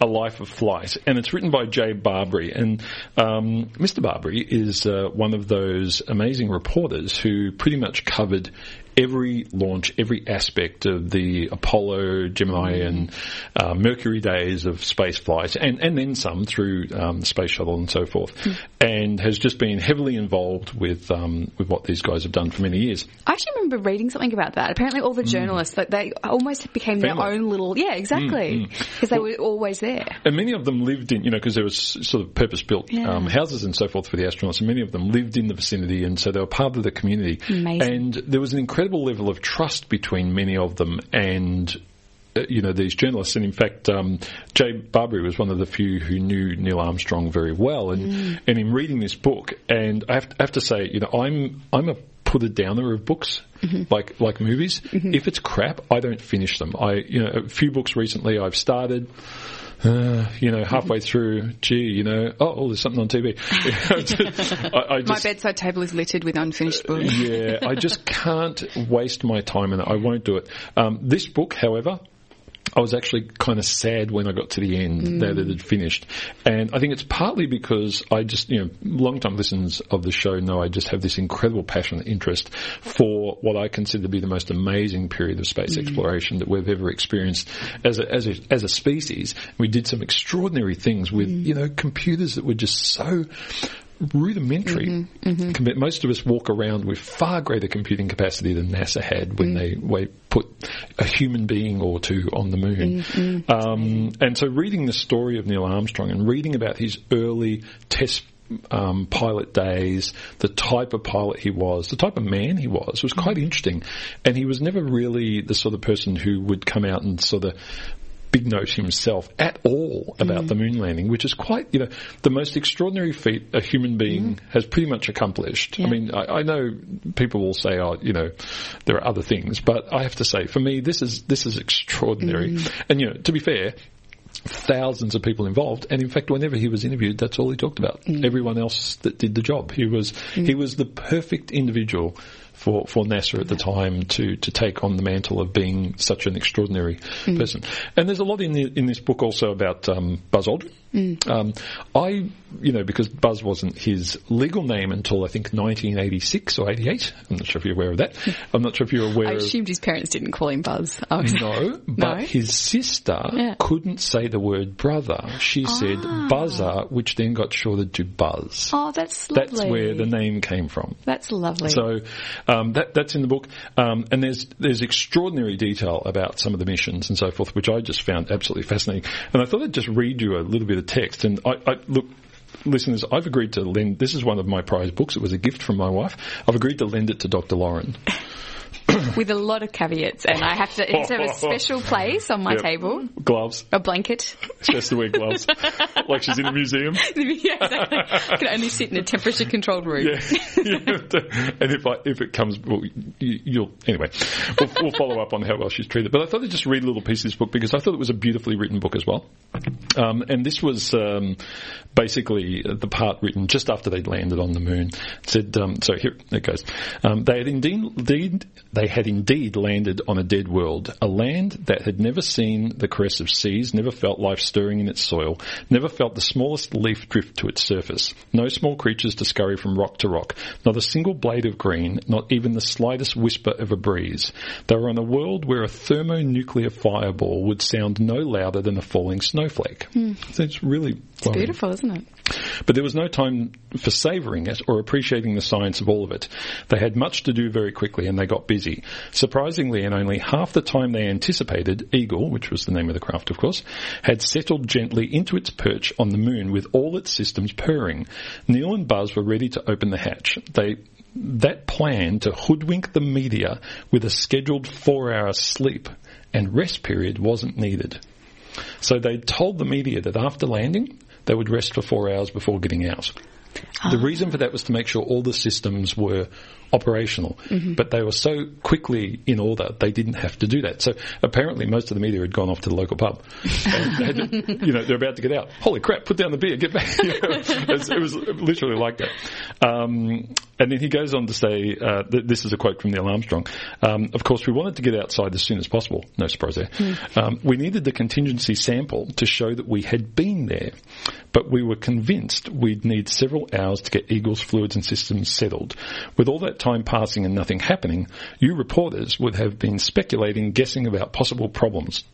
A Life of Flight. And it's written by Jay Barbree. And um, Mr. Barbree is uh, one of those amazing reporters who pretty much covered every launch, every aspect of the Apollo, Gemini, mm. and uh, Mercury days of space flight, and, and then some through um, the space shuttle and so forth, mm. and has just been heavily involved with um, with what these guys have done for many years. I actually remember reading something about that. Apparently, all the mm. journalists mm. like they almost became Family. their own little yeah, exactly, because mm, mm. they well, were always there. And many of them lived in you know because there was sort of purpose built yeah. um, houses and so forth for the astronauts, and many of them lived in the vicinity, and so they were part of the community. Amazing. And there was an incredible incredible level of trust between many of them and uh, you know these journalists, and in fact, um, Jay Barbree was one of the few who knew Neil Armstrong very well. And mm. and in reading this book, and I have, to, I have, to, say, you know, I'm I'm a putter downer of books, mm-hmm. like like movies. Mm-hmm. If it's crap, I don't finish them. I you know a few books recently I've started uh, you know, halfway through, gee, you know, oh, oh there's something on TV. I, I just, my bedside table is littered with unfinished books. yeah, I just can't waste my time in it. I won't do it. Um, this book, however, I was actually kind of sad when I got to the end mm. that it had finished. And I think it's partly because I just, you know, long time listeners of the show know I just have this incredible passion and interest for what I consider to be the most amazing period of space mm. exploration that we've ever experienced as a, as a, as a species. We did some extraordinary things with, mm. you know, computers that were just so rudimentary. Mm-hmm, mm-hmm. Most of us walk around with far greater computing capacity than NASA had when mm. they put a human being or two on the moon. Mm-hmm. Um, and so reading the story of Neil Armstrong and reading about his early test um, pilot days, the type of pilot he was, the type of man he was, was quite interesting. And he was never really the sort of person who would come out and sort of note himself at all about mm. the moon landing, which is quite, you know, the most extraordinary feat a human being mm. has pretty much accomplished. Yeah. I mean, I, I, know people will say, oh, you know, there are other things, but I have to say, for me, this is, this is extraordinary. Mm. And, you know, to be fair, thousands of people involved. And in fact, whenever he was interviewed, that's all he talked about. Mm. Everyone else that did the job. He was, mm. he was the perfect individual for, for NASA at the time to, to take on the mantle of being such an extraordinary mm. person. And there's a lot in the, in this book also about um, Buzz Aldrin. Mm. Um, I, you know, because Buzz wasn't his legal name until I think 1986 or 88. I'm not sure if you're aware of that. I'm not sure if you're aware. I assumed his parents didn't call him Buzz. Oh. No, but no? his sister yeah. couldn't say the word brother. She ah. said Buzzer, which then got shortened to Buzz. Oh, that's lovely. That's where the name came from. That's lovely. So um, that, that's in the book, um, and there's there's extraordinary detail about some of the missions and so forth, which I just found absolutely fascinating. And I thought I'd just read you a little bit of text. And I, I look, listeners, I've agreed to lend. This is one of my prize books. It was a gift from my wife. I've agreed to lend it to Dr. Lauren. with a lot of caveats, and I have to, have a special place on my yep. table. Gloves. A blanket. She has to wear gloves, like she's in a museum. yeah, exactly. Can only sit in a temperature-controlled room. Yeah. yeah. and if I, if it comes, well, you, will anyway. We'll, we'll, follow up on how well she's treated. But I thought I'd just read a little piece of this book because I thought it was a beautifully written book as well. Um, and this was um, basically the part written just after they'd landed on the moon. It said, um, so here it goes. Um, they had indeed, indeed they had indeed landed on a dead world, a land that had never seen the caress of seas, never felt life stirring in its soil, never felt the smallest leaf drift to its surface. No small creatures to scurry from rock to rock, not a single blade of green, not even the slightest whisper of a breeze. They were on a world where a thermonuclear fireball would sound no louder than a falling snowflake. Mm. So it's really it's beautiful, isn't it? But there was no time for savouring it or appreciating the science of all of it. They had much to do very quickly and they got busy. Surprisingly, in only half the time they anticipated, Eagle, which was the name of the craft of course, had settled gently into its perch on the moon with all its systems purring. Neil and Buzz were ready to open the hatch. They that plan to hoodwink the media with a scheduled four hour sleep and rest period wasn't needed. So they told the media that after landing, they would rest for four hours before getting out. The ah. reason for that was to make sure all the systems were operational, mm-hmm. but they were so quickly in order they didn't have to do that. So apparently, most of the media had gone off to the local pub. to, you know, they're about to get out. Holy crap! Put down the beer, get back. You know, it, was, literally like that. Um, and then he goes on to say, uh, th- "This is a quote from Neil Armstrong. Um, of course, we wanted to get outside as soon as possible. No surprise there. Mm. Um, we needed the contingency sample to show that we had been there, but we were convinced we'd need several hours to get Eagle's fluids and systems settled. With all that time passing and nothing happening, you reporters would have been speculating, guessing about possible problems.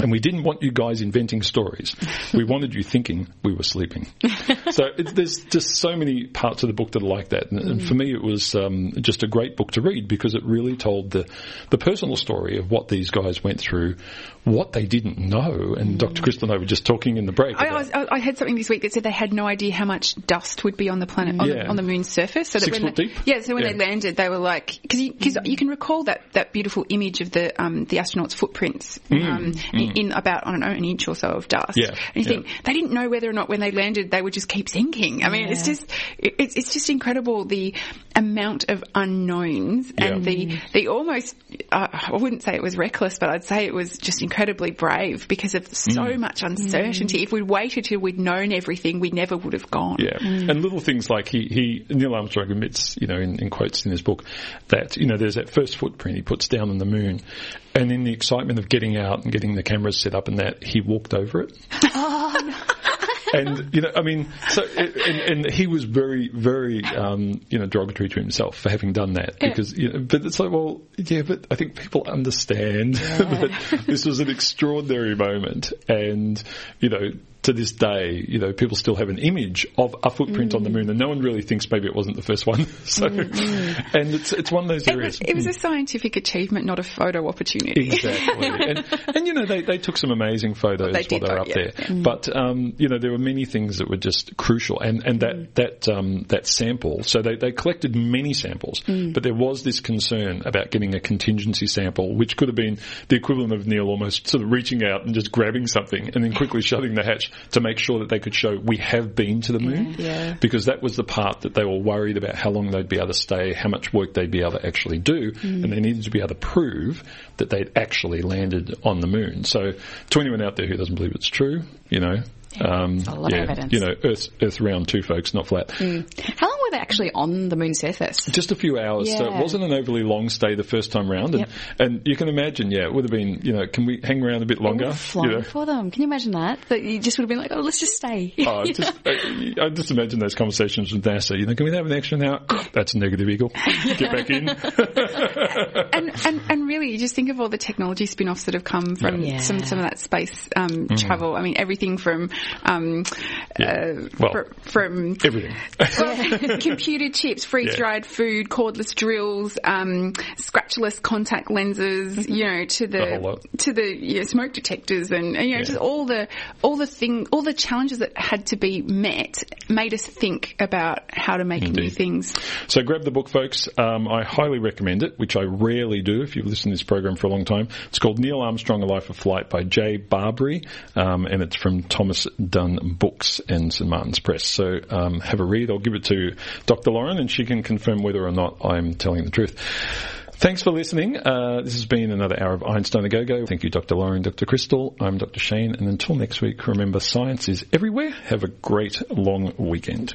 And we didn't want you guys inventing stories. We wanted you thinking we were sleeping. so it, there's just so many parts of the book that are like that. And, and for me, it was um, just a great book to read because it really told the, the personal story of what these guys went through, what they didn't know. And mm. Dr. Crystal and I were just talking in the break. I, was, I, had something this week that said they had no idea how much dust would be on the planet, on, yeah. the, on the moon's surface. So Six when foot they, deep? Yeah, so when yeah. they landed, they were like, because you, cause you can recall that, that beautiful image of the um, the astronauts' footprints mm. Um, mm. In, in, about, I don't know, an inch or so of dust. Yeah. And you think, they didn't know whether or not when they landed they would just keep sinking. I mean, it's just, it's, it's just incredible the amount of unknowns and the, the almost, uh, I wouldn't say it was reckless, but I'd say it was just incredibly brave because of so mm. much uncertainty. Mm. If we'd waited till we'd known everything, we never would have gone. Yeah. Mm. And little things like he, he, Neil Armstrong admits, you know, in, in quotes in his book, that, you know, there's that first footprint he puts down on the moon. And in the excitement of getting out and getting the cameras set up and that, he walked over it. Oh, no. and you know, I mean, so and, and he was very, very, um, you know, derogatory to himself for having done that because, you know, but it's like, well, yeah, but I think people understand yeah. that this was an extraordinary moment, and you know, to this day, you know, people still have an image of a footprint on the mm. moon, and no one really thinks maybe it wasn't the first one. so, mm-hmm. and it's it's one of those It areas. was, it was mm. a scientific achievement, not a photo opportunity. Exactly, and, and you know they, they took some amazing photos They while they were up yeah, there. Mm. But um, you know there were many things that were just crucial, and and that that um, that sample. So they, they collected many samples, but there was this concern about getting a contingency sample, which could have been the equivalent of Neil almost sort of reaching out and just grabbing something and then quickly shutting the hatch to make sure that they could show we have been to the moon. Yeah. Because that was the part that they were worried about how long they'd be able to stay, how much work they'd be able to actually do, mm. and they needed to be able to prove that they'd actually landed on the moon. So to anyone out there who doesn't believe it's true, you know, um, a lot of yeah, evidence. you know, Earth, Earth round too, folks, not flat. How long were they actually on the moon's surface? Just a few hours, so it wasn't an overly long stay the first time round. And, Yep. and you can imagine, yeah, it would have been, you know, can we hang around a bit longer? Flown You know? for them. Can you imagine that? That you just would have been like, oh, let's just stay. Oh, just, I, I just imagine those conversations with NASA. You know, can we have an extra hour? That's a negative eagle. Get back in. and, and and really, you just think of all the technology spin-offs that have come from Yeah. some some of that space um, travel. I mean, everything from um, Yeah. uh, Well, fr- from Everything. well, computer chips, freeze-dried food, cordless drills, um, scratchless contact lenses, you know, to The the to the you know, smoke detectors, and, and you know, Yeah. just all the all the thing, all the challenges that had to be met, made us think about how to make new things. So grab the book, folks. Um, I highly recommend it, which I rarely do if you've listened this program for a long time. It's called Neil Armstrong: A Life of Flight by Jay Barbree, um, and it's from Thomas Dunne Books and St Martin's Press. So um, have a read. I'll give it to Dr. Lauren, and she can confirm whether or not I'm telling the truth. Thanks for listening. Uh, this has been another hour of Einstein a Go Go. Thank you, Dr. Lauren, Dr. Crystal. I'm Dr. Shane, and until next week, remember science is everywhere. Have a great long weekend.